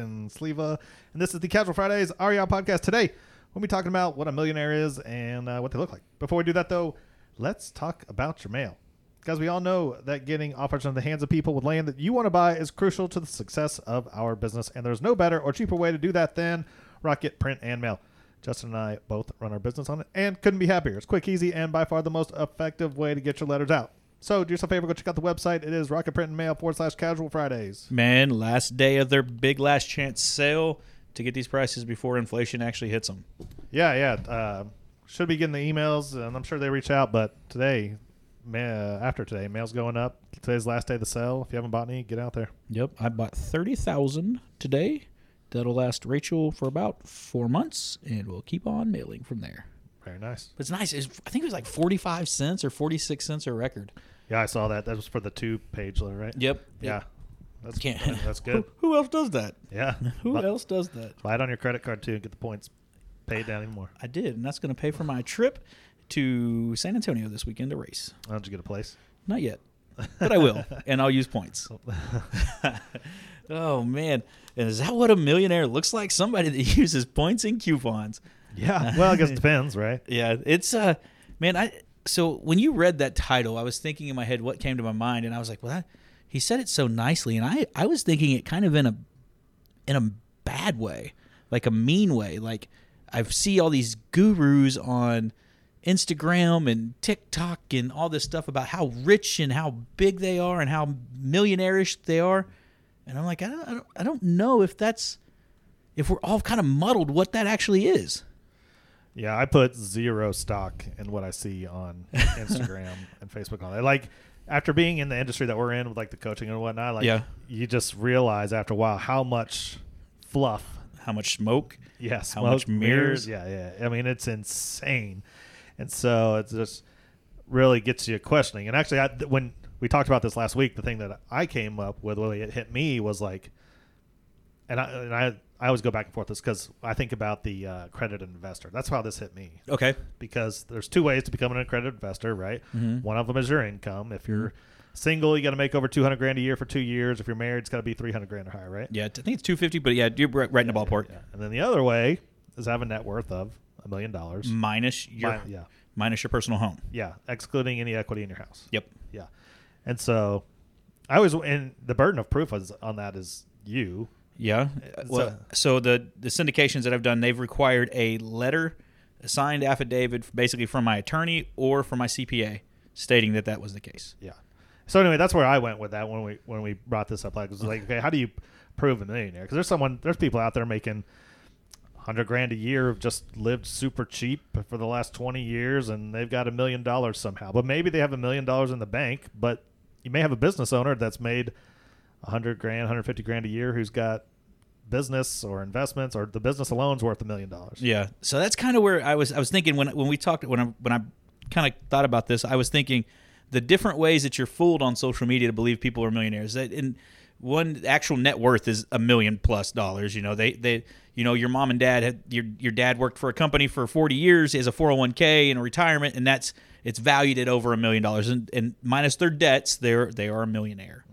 Sleva, and this is the Casual Fridays REI podcast. Today, we'll be talking about what a millionaire is and uh, what they look like. Before we do that, though, let's talk about your mail. Guys, we all know that getting offers in the hands of people with land that you want to buy is crucial to the success of our business, and there's no better or cheaper way to do that than Rocket Print and Mail. Justin and I both run our business on it and couldn't be happier. It's quick, easy, and by far the most effective way to get your letters out. So do yourself a favor, go check out the website. It is Rocket Print and Mail forward slash casual Fridays. Man, last day of their big last chance sale to get these prices before inflation actually hits them. Yeah, yeah. Uh, should be getting the emails, and I'm sure they reach out. But today, ma- after today, mail's going up. Today's last day of the sale. If you haven't bought any, get out there. Yep, I bought 30,000 today. That'll last Rachel for about four months, and we'll keep on mailing from there. Very nice. But it's nice. It's, I think it was like 45 cents or 46 cents a record. Yeah, I saw that. That was for the two page letter, right? Yep. Yeah. That's Can't. That's good. Who, who else does that? Yeah. Who Bu- else does that? Buy it on your credit card too and get the points paid down even more. I did, and that's going to pay for my trip to San Antonio this weekend to race. Why don't you get a place? Not yet, but I will, and I'll use points. Oh. oh man, and is that what a millionaire looks like? Somebody that uses points and coupons. Yeah. Well, I guess it depends, right? Yeah, it's uh, man, I so when you read that title, I was thinking in my head what came to my mind, and I was like, well, that, he said it so nicely, and I I was thinking it kind of in a in a bad way, like a mean way. Like I see all these gurus on Instagram and TikTok and all this stuff about how rich and how big they are and how millionairish they are, and I'm like, I don't, I don't, I don't know if that's if we're all kind of muddled what that actually is. Yeah, I put zero stock in what I see on Instagram and Facebook on it. Like after being in the industry that we're in with like the coaching and whatnot, like Yeah. you just realize after a while how much fluff, How much smoke? yeah, How much mirrors? yeah, yeah. I mean, it's insane, and so it just really gets you questioning. And actually, I, when we talked about this last week, the thing that I came up with, when it hit me, was like, and I and I. I always go back and forth this because I think about the uh, accredited investor. That's how this hit me Okay. because there's two ways to become an accredited investor, right? Mhm. One of them is your income. If you're single, you got to make over 200 grand a year for two years. If you're married, it's got to be 300 grand or higher, right? Yeah, I think it's 250, but yeah, you're right in the ballpark. Yeah. And then the other way is have a net worth of a million dollars. Minus your Mi- yeah, minus your personal home. yeah, excluding any equity in your house. Yep. Yeah, and so I always and the burden of proof is on that is you. Yeah. Well, so the the syndications that I've done, they've required a letter, a signed affidavit, basically from my attorney or from my CPA, stating that that was the case. Yeah. So anyway, that's where I went with that when we when we brought this up. Like, it was like, okay, how do you prove a millionaire? Because there's someone, there's people out there making hundred grand a year, have just lived super cheap for the last twenty years, and they've got a million dollars somehow. But maybe they have a million dollars in the bank. But you may have a business owner that's made a hundred grand, hundred fifty grand a year, who's got business or investments, or the business alone's worth a million dollars. Yeah. So that's kind of where I was. I was thinking when when we talked when I when I kind of thought about this, I was thinking the different ways that you're fooled on social media to believe people are millionaires. That in one actual net worth is a million plus dollars. You know, they they you know your mom and dad had your your dad worked for a company for 40 years as a 401k and a retirement, and that's it's valued at over a million dollars, and and minus their debts, they're they are a millionaire.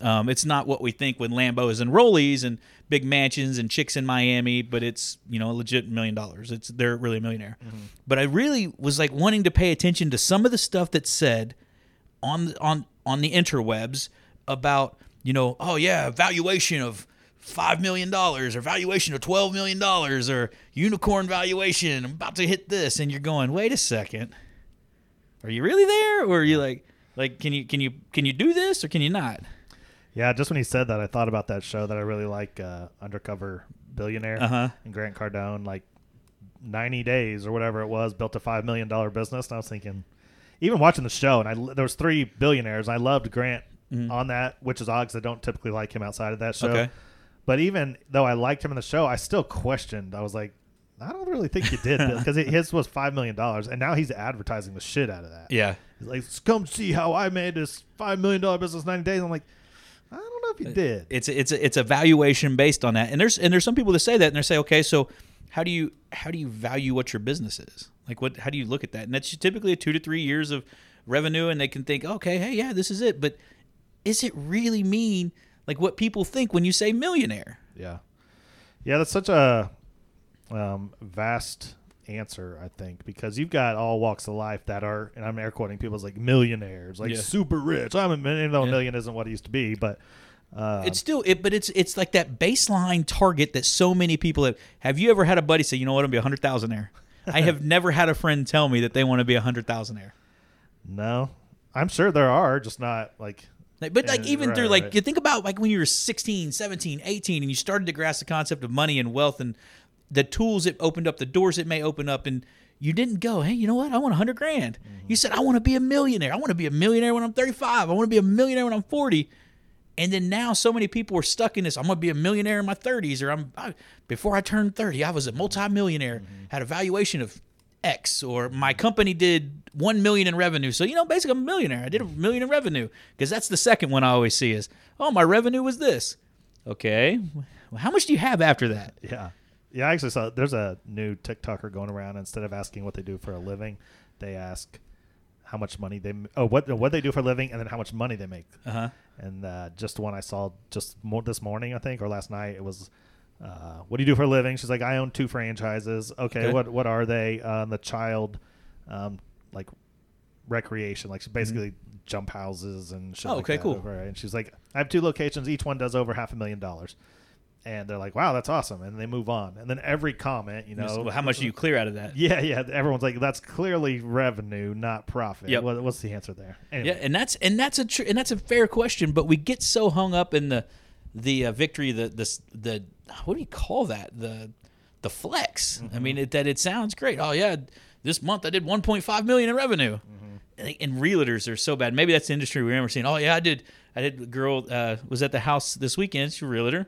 Um, it's not what we think with Lambos and Rollies and big mansions and chicks in Miami, but it's you know a legit million dollars. It's they're really a millionaire. But I really was like wanting to pay attention to some of the stuff that's said on on on the interwebs about you know oh yeah valuation of five million dollars or valuation of twelve million dollars or unicorn valuation. I'm about to hit this, and you're going wait a second. Are you really there, or are you like like can you can you can you do this or can you not? Yeah, just when he said that, I thought about that show that I really like, uh, Undercover Billionaire, Uh-huh. and Grant Cardone, like 90 days or whatever it was, built a five million dollar business. And I was thinking, even watching the show, and I there was three billionaires. I loved Grant on that, which is odd because I don't typically like him outside of that show. Okay. But even though I liked him in the show, I still questioned. I was like, I don't really think you did because his was five million dollars, and now he's advertising the shit out of that. Yeah. He's like, "Come see how I made this five million dollar business in ninety days." I'm like, I don't know if you uh, did. It's it's it's a valuation based on that, and there's and there's some people that say that, and they say, okay, so how do you how do you value what your business is? Like, what how do you look at that? And that's typically a two to three years of revenue, and they can think, okay, hey, yeah, this is it. But is it really mean like what people think when you say millionaire? Yeah, yeah, that's such a um, vast answer, I think, because you've got all walks of life that are, and I'm air quoting people as like millionaires, like Yeah. super rich. I'm a million, though a million isn't what it used to be, but uh, It's still it, but it's it's like that baseline target that so many people have. Have you ever had a buddy say, you know what, I'm gonna be a hundred thousandaire? I have never had a friend tell me that they want to be a hundred thousandaire. no, I'm sure there are, just not like Like, but like Yeah, even right, through like right. you think about like when you were 16 17 18 and you started to grasp the concept of money and wealth and the tools it opened up the doors it may open up and you didn't go hey you know what? I want a hundred grand. Mm-hmm. you said i want to be a millionaire. I want to be a millionaire when i'm 35 i want to be a millionaire when i'm 40 and then now so many people are stuck in this i'm going to be a millionaire in my 30s or i'm I, before i turned 30 i was a multimillionaire Mm-hmm. had a valuation of x or my company did 1 million in revenue. So you know basically i'm a millionaire. I did a million in revenue because that's the second one i always see is oh my revenue was this. Okay. Well, how much do you have after that? Yeah. Yeah, I actually saw there's a new TikToker going around. Instead of asking what they do for a living, they ask how much money they oh what what they do for a living and then how much money they make. uh-huh And uh, just one I saw just more this morning, I think, or last night, it was, uh, "What do you do for a living?" She's like, "I own two franchises." Okay, Okay. what what are they? Uh, the child, um, like recreation, like she basically jump houses and shit. Oh, like okay, that cool. over- And she's like, "I have two locations. Each one does over half a million dollars." And they're like, "Wow, that's awesome!" And they move on. And then every comment, you know, how much do you clear out of that Yeah, yeah. Everyone's like, "That's clearly revenue, not profit." Yep. What, what's the answer there? Anyway. Yeah, and that's and that's a tr- and that's a fair question, but we get so hung up in the the uh, victory, the the the what do you call that the the flex? I mean, it, that it sounds great. Oh yeah, this month I did 1.5 million in revenue. And, and realtors are so bad. Maybe that's the industry we're seeing. Oh yeah, I did. I did. A girl uh, was at the house this weekend. She's a realtor.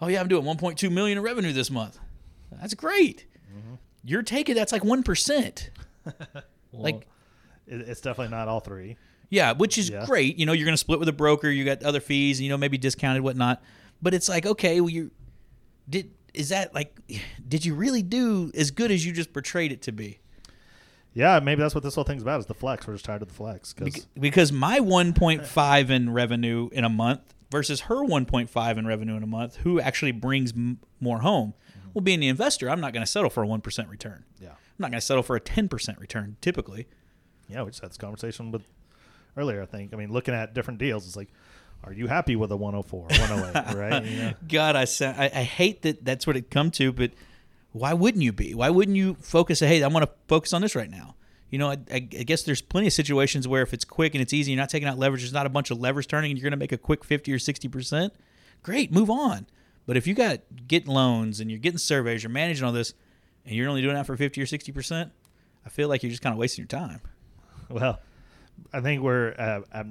Oh yeah, I'm doing 1.2 million in revenue this month. That's great. Mm-hmm. You're taking that's like one percent. like it's definitely not all three. yeah, which is Yeah. great. You know, you're going to split with a broker. You got other fees. You know, maybe discounted, whatnot. But it's like, okay, well, you did. Is that like, did you really do as good as you just portrayed it to be? Yeah, maybe that's what this whole thing's about is the flex. We're just tired of the flex because Because my 1.5 in revenue in a month versus her 1.5 in revenue in a month, who actually brings m- more home? Mm-hmm. Well, being the investor, I'm not going to settle for a 1% return. yeah, I'm not going to settle for a 10% return typically. yeah, we just had this conversation with earlier. I think. I mean, looking at different deals, it's like, are you happy with a 104, 108, right? You know? God, I, sa- I I hate that that's what it come to, but why wouldn't you be? Why wouldn't you focus? Hey, I want to focus on this right now. You know, I, I, guess there's plenty of situations where if it's quick and it's easy, you're not taking out leverage. There's not a bunch of levers turning, and you're going to make a quick fifty or sixty percent. Great, move on. But if you got getting loans and you're getting surveys, you're managing all this, and you're only doing that for fifty or sixty percent, I feel like you're just kind of wasting your time. Well, I think we're uh,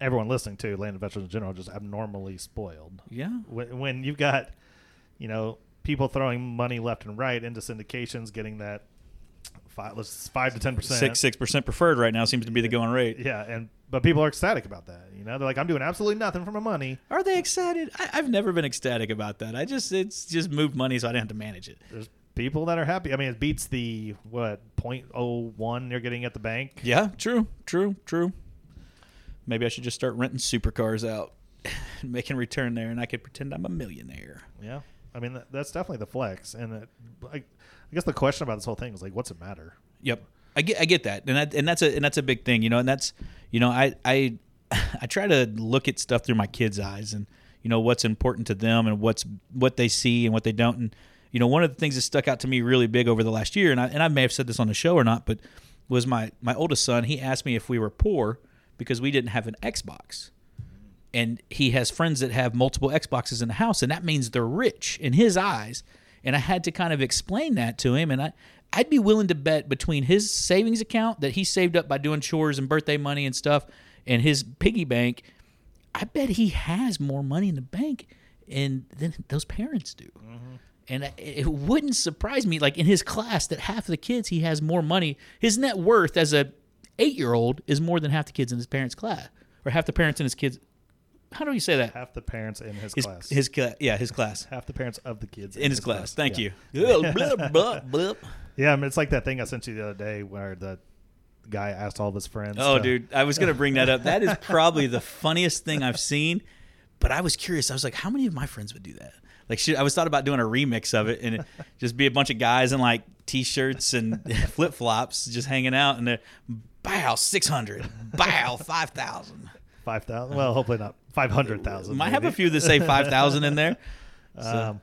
everyone listening to land investors in general just abnormally spoiled. Yeah, When, when you've got, you know, people throwing money left and right into syndications, getting that five, let's five to ten percent, six six percent preferred right now seems to be the going rate. Yeah, and but people are ecstatic about that. You know, they're like, I'm doing absolutely nothing for my money. Are they excited? I, I've never been ecstatic about that. I just it's just moved money so I didn't have to manage it. There's people that are happy. I mean, it beats the what 0.01 they're getting at the bank. Yeah, true, true, true. Maybe I should just start renting supercars out, and making return there, and I could pretend I'm a millionaire. Yeah, I mean that's definitely the flex. And it, I, I guess the question about this whole thing is like, what's it matter? Yep, I get I get that, and that, and that's a and that's a big thing, you know, and that's you know I I I try to look at stuff through my kids' eyes, and you know what's important to them, and what's what they see and what they don't, and you know one of the things that stuck out to me really big over the last year, and I and I may have said this on the show or not, but was my my oldest son. He asked me if we were poor because we didn't have an Xbox and he has friends that have multiple Xboxes in the house, and that means they're rich in his eyes. And I had to kind of explain that to him, and I, I'd be willing to bet between his savings account that he saved up by doing chores and birthday money and stuff, and his piggy bank, I bet he has more money in the bank and then those parents do. Mm-hmm. And it- it wouldn't surprise me, like in his class, that half of the kids he has more money. His net worth as a eight year old is more than half the kids in his parents' class, or half the parents in his kids. How do you say that? Half the parents in his, His class. his cla- yeah his class half the parents of the kids in his class. Thank Yeah. you. Yeah, I mean, it's like that thing I sent you the other day where the guy asked all of his friends. Oh, to- dude, I was gonna bring that up. That is probably the funniest thing I've seen. But I was curious. I was like, how many of my friends would do that? Like, shit, I was thought about doing a remix of it and it just be a bunch of guys in like t-shirts and flip flops, just hanging out, and they're bow six hundred, bow five thousand. Five thousand. Well, hopefully not five hundred thousand. Might have a few that say five thousand in there. Um,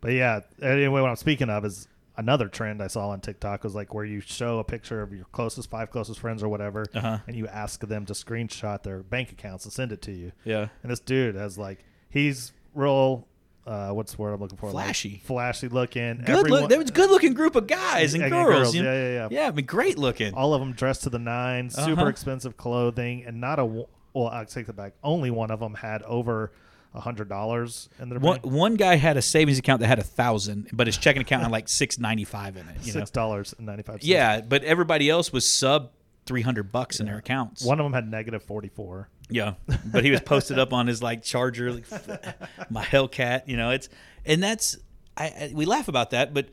but yeah, anyway, what I'm speaking of is another trend I saw on TikTok was like where you show a picture of your closest five closest friends or whatever, Uh-huh. and you ask them to screenshot their bank accounts and send it to you. Yeah. And this dude has like he's real. Uh, what's the word I'm looking for? Like, Flashy. flashy looking. Good Everyone- look. There was a good looking group of guys and Yeah, girls. girls. you know? Yeah, yeah, yeah. Yeah, I mean, great looking. all of them dressed to the nines, super Uh-huh. expensive clothing, and not a well. I take that back. Only one of them had over a hundred dollars in their One, bank. one guy had a savings account that had a thousand, but his checking account had like six ninety five in it. You? Six dollars and ninety five. Yeah, but everybody else was sub three hundred bucks in their accounts. One of them had negative forty four. Yeah, but he was posted up on his like Charger, like, my Hellcat. You know, it's and that's I, I we laugh about that, but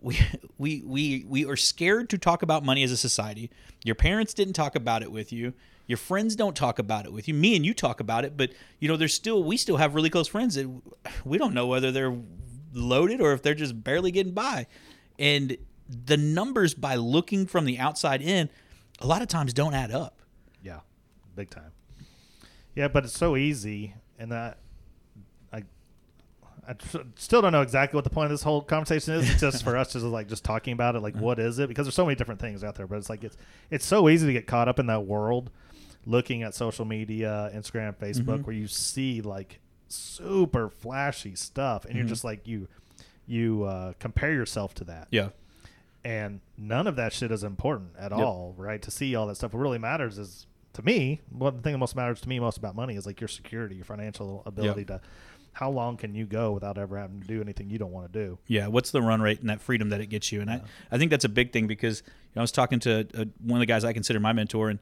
we we we we are scared to talk about money as a society. Your parents didn't talk about it with you. Your friends don't talk about it with you. Me and you talk about it, but you know, there's still we still have really close friends that we don't know whether they're loaded or if they're just barely getting by. And the numbers by looking from the outside in, a lot of times don't add up. Yeah, big time. Yeah, but it's so easy, and that I I tr- still don't know exactly what the point of this whole conversation is. It's just for us, just like just talking about it, like uh-huh. what is it? Because there's so many different things out there, but it's like it's it's so easy to get caught up in that world, looking at social media, Instagram, Facebook, where you see like super flashy stuff, and you're just like you you uh, compare yourself to that Yeah. and none of that shit is important at all, right? To see all that stuff, what really matters is to me. One thing that most matters to me most about money is like your security, your financial ability to. How long can you go without ever having to do anything you don't want to do? Yeah, what's the run rate and that freedom that it gets you? And I, I think that's a big thing because you know, I was talking to uh one of the guys I consider my mentor, and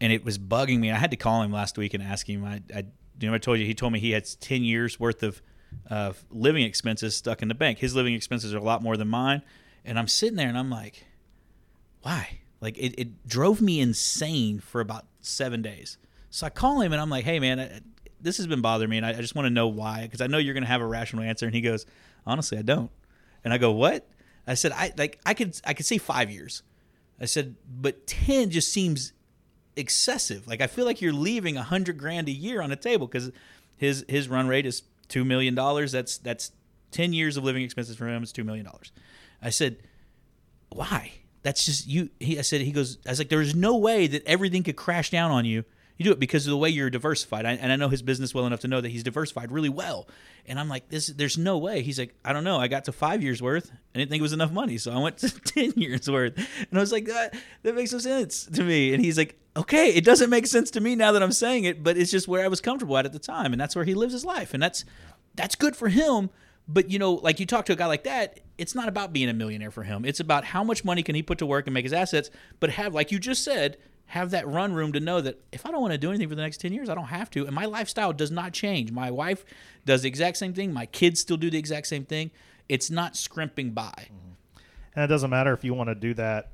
and it was bugging me. I had to call him last week and ask him. I, I you know, I told you he told me he had ten years worth of of living expenses stuck in the bank. His living expenses are a lot more than mine, and I'm sitting there and I'm like, why? Like it, it drove me insane for about seven days. So I call him and I'm like, hey man, this has been bothering me, and I, I just want to know why because I know you're going to have a rational answer. And he goes, honestly, I don't. And I go, what? I said, I like I could I could say five years. I said, but ten just seems excessive. Like I feel like you're leaving a hundred grand a year on the table because his his run rate is two million dollars. That's that's ten years of living expenses for him. It's two million dollars. I said, why? That's just you. He, I said, he goes, I was like, there's no way that everything could crash down on you. You do it because of the way you're diversified. I, and I know his business well enough to know that he's diversified really well. And I'm like, this, there's no way. He's like, I don't know. I got to five years worth. I didn't think it was enough money. So I went to 10 years worth. And I was like, that, that makes no sense to me. And he's like, okay, it doesn't make sense to me now that I'm saying it, but it's just where I was comfortable at at the time. And that's where he lives his life. And that's, that's good for him. But you know, like you talk to a guy like that, it's not about being a millionaire for him. It's about how much money can he put to work and make his assets, but have like you just said, have that run room to know that if I don't want to do anything for the next 10 years, I don't have to. And my lifestyle does not change. My wife does the exact same thing. My kids still do the exact same thing. It's not scrimping by. Mm-hmm. And it doesn't matter if you want to do that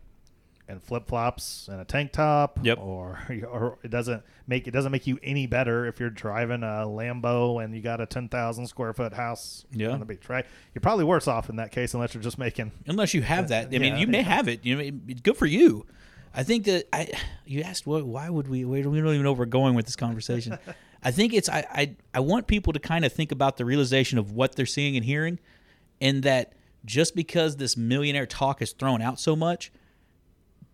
in flip flops and a tank top, Yep. or or it doesn't make it doesn't make you any better if you're driving a Lambo and you got a ten thousand square foot house Yeah. on the beach, right? You're probably worse off in that case unless you're just making Unless you have that. I mean, Yeah. you may have it. You know, good for you. I think that I you asked what why would we we don't even know where we're going with this conversation. I think it's I, I I want people to kind of think about the realization of what they're seeing and hearing and that just because this millionaire talk is thrown out so much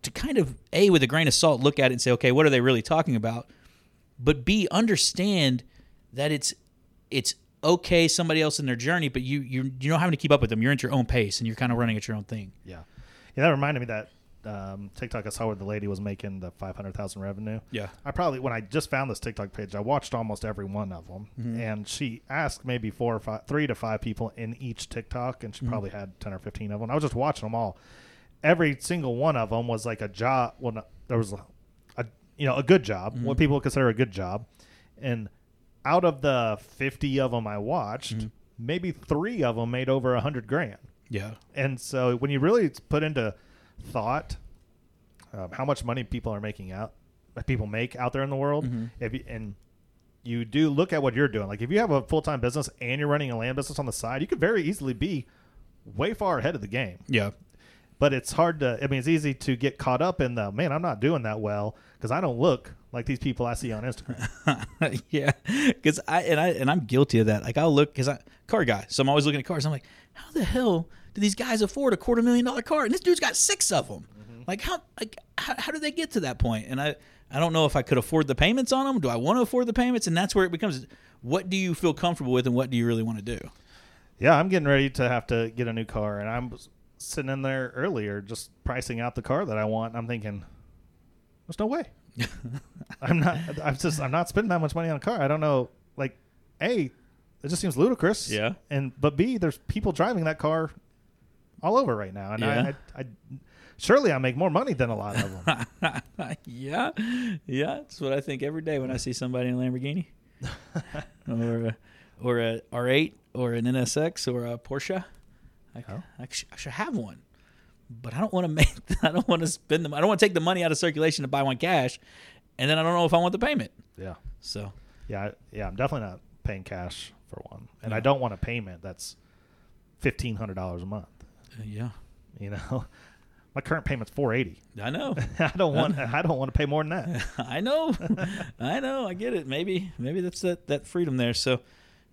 to kind of a with a grain of salt look at it and say okay what are they really talking about but b understand that it's it's okay somebody else in their journey but you you you're not having to keep up with them you're at your own pace and you're kind of running at your own thing Yeah, yeah. That reminded me that um, TikTok I saw where the lady was making the five hundred thousand revenue. Yeah. I probably when I just found this TikTok page, I watched almost every one of them, and she asked maybe four or five, three to five people in each TikTok, and she probably had ten or fifteen of them. I was just watching them all. Every single one of them was like a job. Well, not, there was a, a you know a good job, what mm-hmm. people consider a good job, and out of the fifty of them I watched, mm-hmm. maybe three of them made over a hundred grand. Yeah. And so when you really put into thought um, how much money people are making out, uh, people make out there in the world, mm-hmm. if you, and you do look at what you're doing, like if you have a full time business and you're running a land business on the side, you could very easily be way far ahead of the game. Yeah. But it's hard to. I mean, it's easy to get caught up in the man. I'm not doing that well because I don't look like these people I see on Instagram. yeah, because I and I and I'm guilty of that. Like I'll look because I car guy, so I'm always looking at cars. I'm like, how the hell do these guys afford a quarter million dollar car? And this dude's got six of them. Mm-hmm. Like how like how, how do they get to that point? And I I don't know if I could afford the payments on them. Do I want to afford the payments? And that's where it becomes. What do you feel comfortable with, and what do you really want to do? Yeah, I'm getting ready to have to get a new car, and I'm sitting in there earlier just pricing out the car that I want. I'm thinking, there's no way. I'm not. I'm just. I'm not spending that much money on a car. I don't know. Like, a, it just seems ludicrous. Yeah. And but b, there's people driving that car all over right now, and Yeah. I, I, I, surely I make more money than a lot of them. yeah, yeah, that's what I think every day when I see somebody in a Lamborghini, or a, or a R8, or an NSX, or a Porsche. I, Oh. I, sh- I should have one, but I don't want to make. I don't want to spend them. I don't want to take the money out of circulation to buy one cash, and then I don't know if I want the payment. yeah. So Yeah. I- Yeah. I'm definitely not paying cash for one, and I don't want a payment that's fifteen hundred dollars a month. uh, yeah, You know, my current payment's four eighty. I know. I don't want. I don't want to pay more than that. I know, I know, I get it. Maybe, maybe that's that that freedom there. So,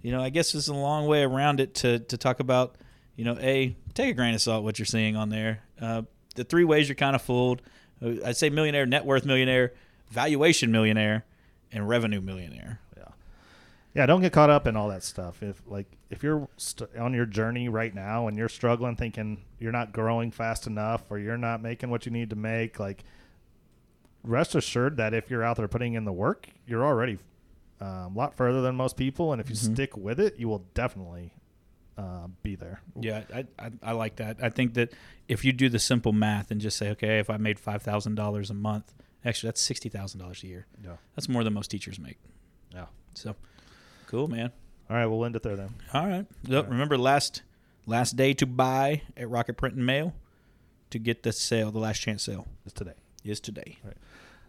you know, I guess it's a long way around it to to talk about. You know, a take a grain of salt what you're seeing on there. Uh, the three ways you're kind of fooled. Uh, I'd say millionaire, net worth millionaire, valuation millionaire, and revenue millionaire. Yeah, yeah. Don't get caught up in all that stuff. If like if you're st- on your journey right now and you're struggling, thinking you're not growing fast enough or you're not making what you need to make, like rest assured that if you're out there putting in the work, you're already um, a lot further than most people, and if you stick with it, you will definitely uh, be there. Yeah, I, I I like that. I think that if you do the simple math and just say, okay, if I made five thousand dollars a month, actually that's sixty thousand dollars a year. Yeah. That's more than most teachers make. Yeah. So, cool, man. All right, we'll end it there then. All right. Look, Remember last last day to buy at Rocket Print and Mail to get the sale, the last chance sale is today. is today.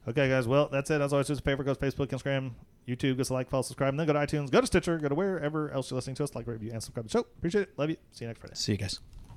Okay, guys. Well, that's it. As always, do us a favor. Go to Facebook, Instagram, YouTube. Give us a like, follow, subscribe, and then go to iTunes, go to Stitcher, go to wherever else you're listening to us. Like, review, and subscribe to the show. Appreciate it. Love you. See you next Friday. See you guys.